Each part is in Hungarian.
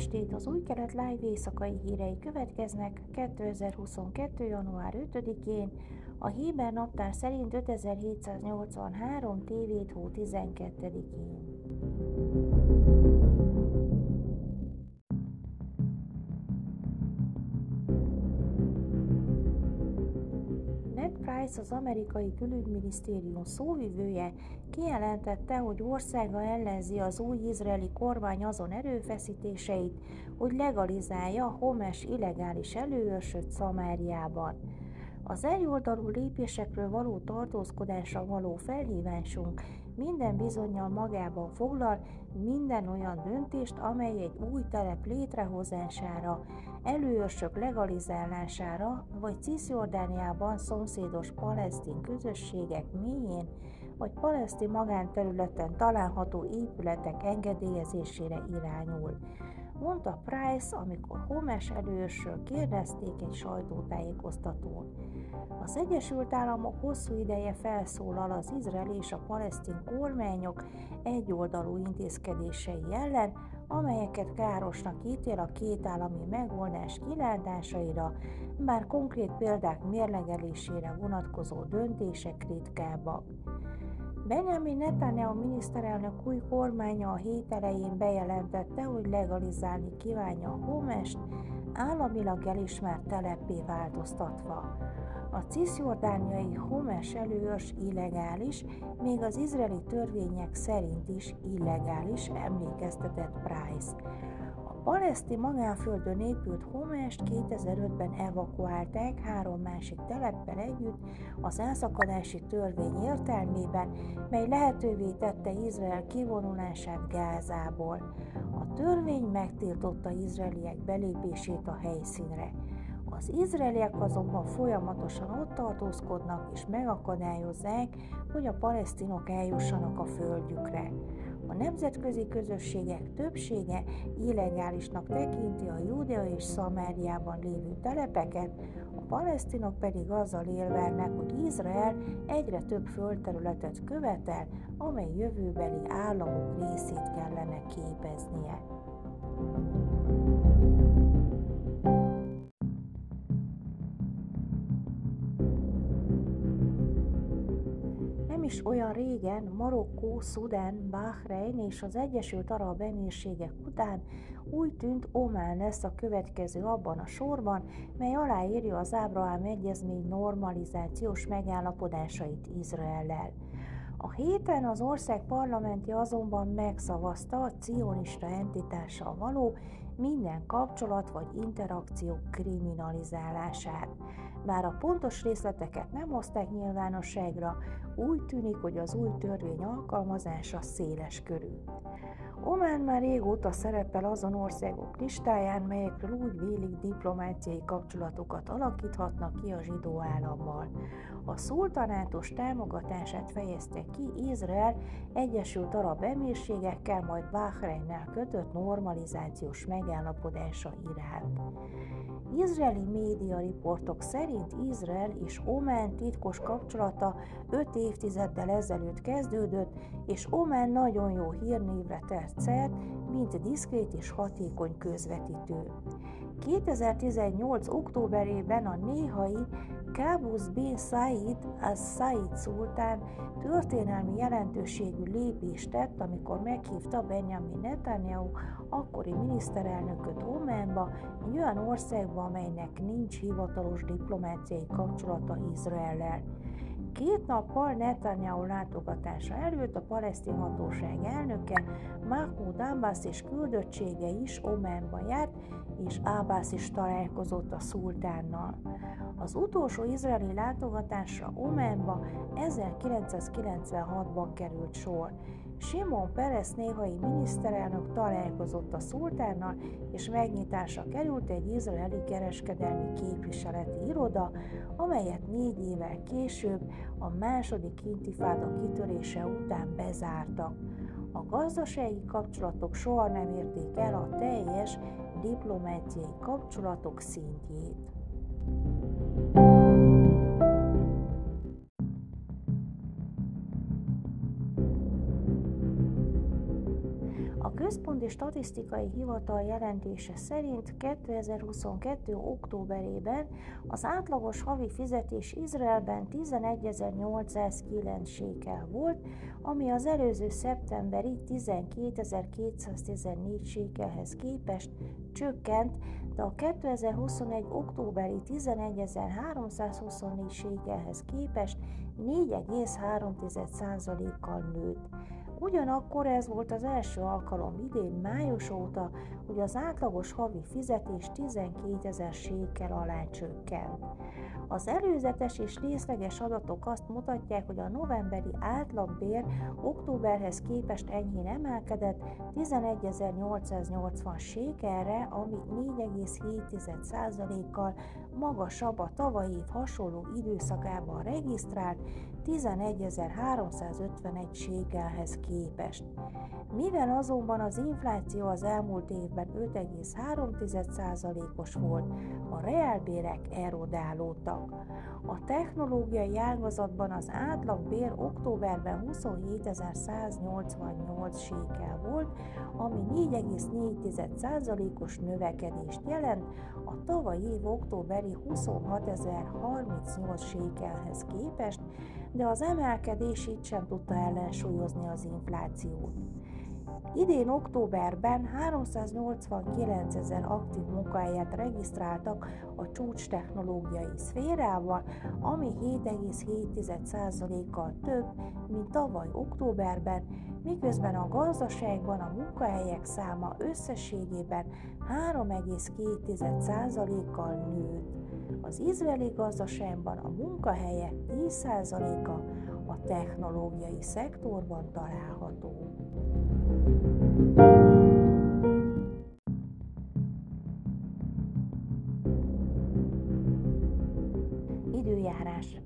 estét! Az új kelet live éjszakai hírei következnek 2022. január 5-én, a Héber naptár szerint 5783 TV hó 12-én. Price, az amerikai külügyminisztérium szóvivője kijelentette, hogy országa ellenzi az új izraeli kormány azon erőfeszítéseit, hogy legalizálja a homes illegális előőrsöt Szamáriában. Az egyoldalú lépésekről való tartózkodásra való felhívásunk minden bizonyal magában foglal minden olyan döntést, amely egy új telep létrehozására, előörsök legalizálására, vagy Cisjordániában szomszédos palesztin közösségek mélyén, vagy palesztin magánterületen található épületek engedélyezésére irányul mondta Price, amikor Homes elősről kérdezték egy sajtótájékoztatón. Az Egyesült Államok hosszú ideje felszólal az izrael és a palesztin kormányok egyoldalú intézkedései ellen, amelyeket károsnak ítél a két állami megoldás kilátásaira, bár konkrét példák mérlegelésére vonatkozó döntések ritkábbak. Benjamin Netanyahu miniszterelnök új kormánya a hét elején bejelentette, hogy legalizálni kívánja a Homest, államilag elismert telepé változtatva. A cisjordániai Homes előörs illegális, még az izraeli törvények szerint is illegális, emlékeztetett Price paleszti magánföldön épült Homest 2005-ben evakuálták három másik teleppel együtt az elszakadási törvény értelmében, mely lehetővé tette Izrael kivonulását Gázából. A törvény megtiltotta izraeliek belépését a helyszínre. Az izraeliek azonban folyamatosan ott tartózkodnak és megakadályozzák, hogy a palesztinok eljussanak a földjükre. A nemzetközi közösségek többsége illegálisnak tekinti a Júdea és Szamáriában lévő telepeket, a palesztinok pedig azzal élvernek, hogy Izrael egyre több földterületet követel, amely jövőbeli államok részét kellene képeznie. Olyan régen Marokkó, Szudán, Bahrein és az Egyesült Arab Emírségek után úgy tűnt Omán lesz a következő abban a sorban, mely aláírja az Ábrahám Egyezmény normalizációs megállapodásait Izraellel. A héten az ország parlamentje azonban megszavazta a cionista entitással való minden kapcsolat vagy interakció kriminalizálását. Bár a pontos részleteket nem hozták nyilvánosságra, úgy tűnik, hogy az új törvény alkalmazása széles körű. Omán már régóta szerepel azon országok listáján, melyekről úgy vélik diplomáciai kapcsolatokat alakíthatnak ki a zsidó állammal. A szultanátus támogatását fejezte ki Izrael Egyesült Arab Emírségekkel, majd Bahreinnel kötött normalizációs megállapodása iránt. Izraeli média riportok szerint Izrael és Omán titkos kapcsolata 5 évtizeddel ezelőtt kezdődött, és Omán nagyon jó hírnévre tett szert, mint diszkrét és hatékony közvetítő. 2018. októberében a néhai Kábusz bin Said az Said szultán történelmi jelentőségű lépést tett, amikor meghívta Benjamin Netanyahu akkori miniszterelnököt Ománba, egy olyan országba, amelynek nincs hivatalos diplomáciai kapcsolata Izraellel. Két nappal Netanyahu látogatása előtt a palesztin hatóság elnöke Mahmoud Abbas és küldöttsége is Omanba járt, és Abbas is találkozott a szultánnal. Az utolsó izraeli látogatásra Omanba 1996-ban került sor. Simon Peres néhai miniszterelnök találkozott a szultánnal, és megnyitásra került egy izraeli kereskedelmi képviseleti iroda, amelyet négy évvel később a második intifáda kitörése után bezártak. A gazdasági kapcsolatok soha nem érték el a teljes diplomáciai kapcsolatok szintjét. Központi Statisztikai Hivatal jelentése szerint 2022. októberében az átlagos havi fizetés Izraelben 11.809 sékel volt, ami az előző szeptemberi 12.214 sékelhez képest csökkent, de a 2021. októberi 11.324 sékelhez képest 4,3%-kal nőtt. Ugyanakkor ez volt az első alkalom idén május óta, hogy az átlagos havi fizetés 12 ezer sékel alá csökkent. Az előzetes és részleges adatok azt mutatják, hogy a novemberi átlagbér októberhez képest enyhén emelkedett 11.880 sékelre, ami 4,7%-kal magasabb a tavalyi év hasonló időszakában regisztrált 11.351 sékelhez képest. Mivel azonban az infláció az elmúlt évben 5,3%-os volt, a reálbérek erodálódtak. A technológiai ágazatban az átlagbér októberben 27.188 sékel volt, ami 4,4%-os növekedést jelent a tavalyi év októberi 26.038 sékelhez képest, de az emelkedés itt sem tudta ellensúlyozni az inflációt. Idén októberben 389 ezer aktív munkahelyet regisztráltak a csúcs technológiai szférával, ami 7,7%-kal több, mint tavaly októberben, miközben a gazdaságban a munkahelyek száma összességében 3,2%-kal nőtt. Az izraeli gazdaságban a munkahelyek 10%-a a technológiai szektorban található. Időjárás.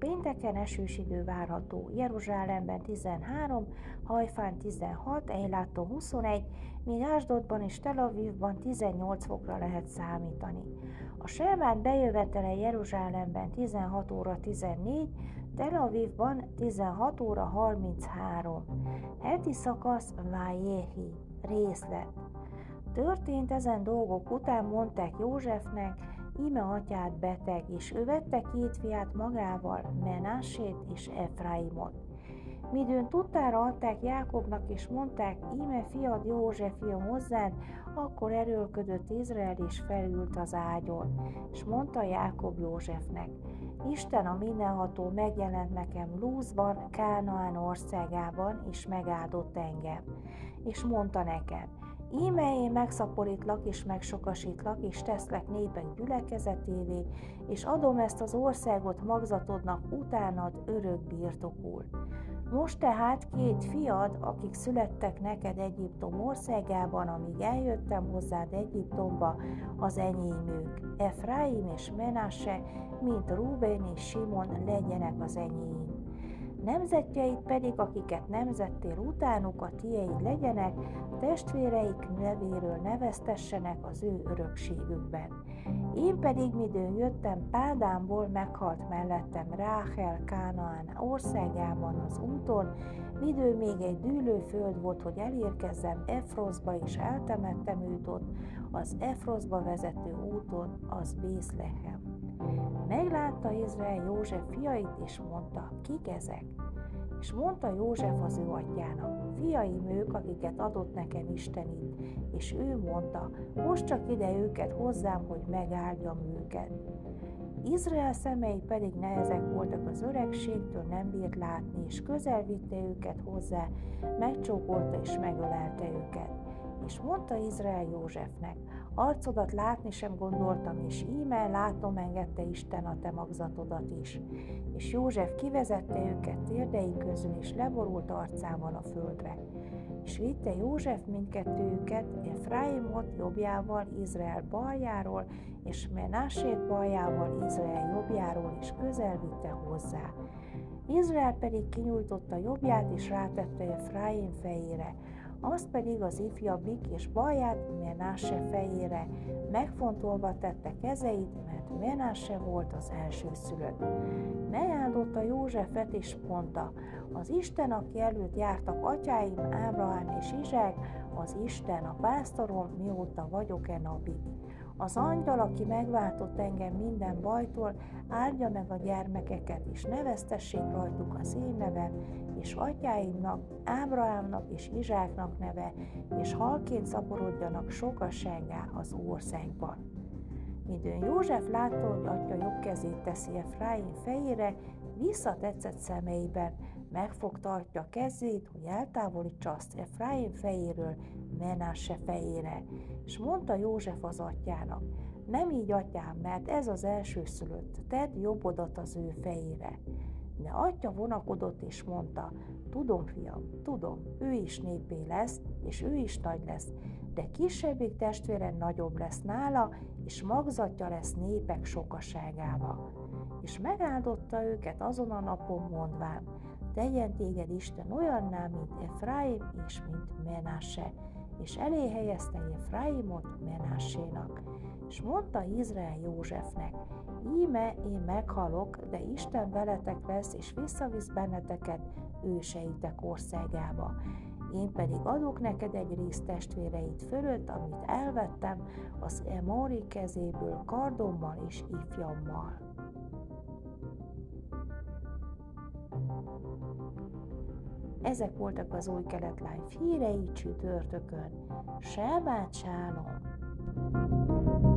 Pénteken esős idő várható. Jeruzsálemben 13, Hajfán 16, Eiláton 21, míg Ásdodban és Tel Avivban 18 fokra lehet számítani. A Selmán bejövetele Jeruzsálemben 16 óra 14, Tel Avivban 16 óra 33. Heti szakasz Vájéhi. Részlet. Történt ezen dolgok után mondták Józsefnek, íme atyát beteg, és ő vette két fiát magával, Menásét és Efraimot. Midőn tudtára adták Jákobnak, és mondták, íme fiad József jön hozzád, akkor erőlködött Izrael, és felült az ágyon. És mondta Jákob Józsefnek, Isten a mindenható megjelent nekem Lúzban, Kánaán országában, és megáldott engem. És mondta nekem, Íme én megszaporítlak és megsokasítlak, és teszlek népek gyülekezetévé, és adom ezt az országot magzatodnak utánad örök birtokul. Most tehát két fiad, akik születtek neked Egyiptom országában, amíg eljöttem hozzád Egyiptomba, az enyém ők. Efraim és Menase, mint Ruben és Simon legyenek az enyém. Nemzetjeid pedig, akiket nemzettél utánuk, a tieid legyenek, testvéreik nevéről neveztessenek az ő örökségükben. Én pedig, midőn jöttem Pádámból, meghalt mellettem Ráhel Kánaán országában az úton, midő még egy dűlőföld volt, hogy elérkezzem Efroszba, és eltemettem őt ott, az Efroszba vezető úton, az Bészlehem. Meglátta Izrael József fiait, és mondta, kik ezek? És mondta József az ő atyának, fiaim ők, akiket adott nekem Istenit, és ő mondta, most csak ide őket hozzám, hogy megáldjam őket. Izrael szemei pedig nehezek voltak az öregségtől, nem bírt látni, és közel vitte őket hozzá, megcsókolta és megölelte őket. És mondta Izrael Józsefnek, Arcodat látni sem gondoltam, és íme látom engedte Isten a te magzatodat is. És József kivezette őket térdei közül, és leborult arcával a földre. És vitte József mindkettőjüket, Efraimot jobbjával, Izrael baljáról, és Menásét baljával, Izrael jobbjáról, és közel vitte hozzá. Izrael pedig kinyújtotta jobbját, és rátette Efraim fejére, azt pedig az ifjabbik és baját Menáse fejére megfontolva tette kezeit, mert Menáse volt az elsőszülött. Megáldotta Józsefet és mondta, az Isten, aki előtt jártak atyáim, Ábrahám és Izsák, az Isten a pásztorom, mióta vagyok-e napi. Az angyal, aki megváltott engem minden bajtól, áldja meg a gyermekeket, és neveztessék rajtuk az én nevem, és atyáimnak, Ábrahámnak és Izsáknak neve, és halként szaporodjanak sokasságá az országban. Midőn József látta, hogy atya jobb kezét teszi Efraim fejére, visszatetszett szemeiben, megfogta atya kezét, hogy eltávolítsa azt Efraim fejéről Menásse fejére, és mondta József az atyának, nem így atyám, mert ez az első szülött, tedd jobbodat az ő fejére. De atya vonakodott és mondta, tudom, fiam, tudom, ő is népé lesz, és ő is nagy lesz, de kisebbik testvére nagyobb lesz nála, és magzatja lesz népek sokaságával. És megáldotta őket azon a napon mondván, tegyen téged Isten olyanná, mint Efraim és mint Menasse, és elé helyezte Efraimot Menassénak. És mondta Izrael Józsefnek, íme én meghalok, de Isten veletek lesz, és visszavisz benneteket őseitek országába. Én pedig adok neked egy részt testvéreid fölött, amit elvettem az Emori kezéből kardommal és ifjammal. Ezek voltak az új keletlány hírei csütörtökön. Sebát sálom! thank you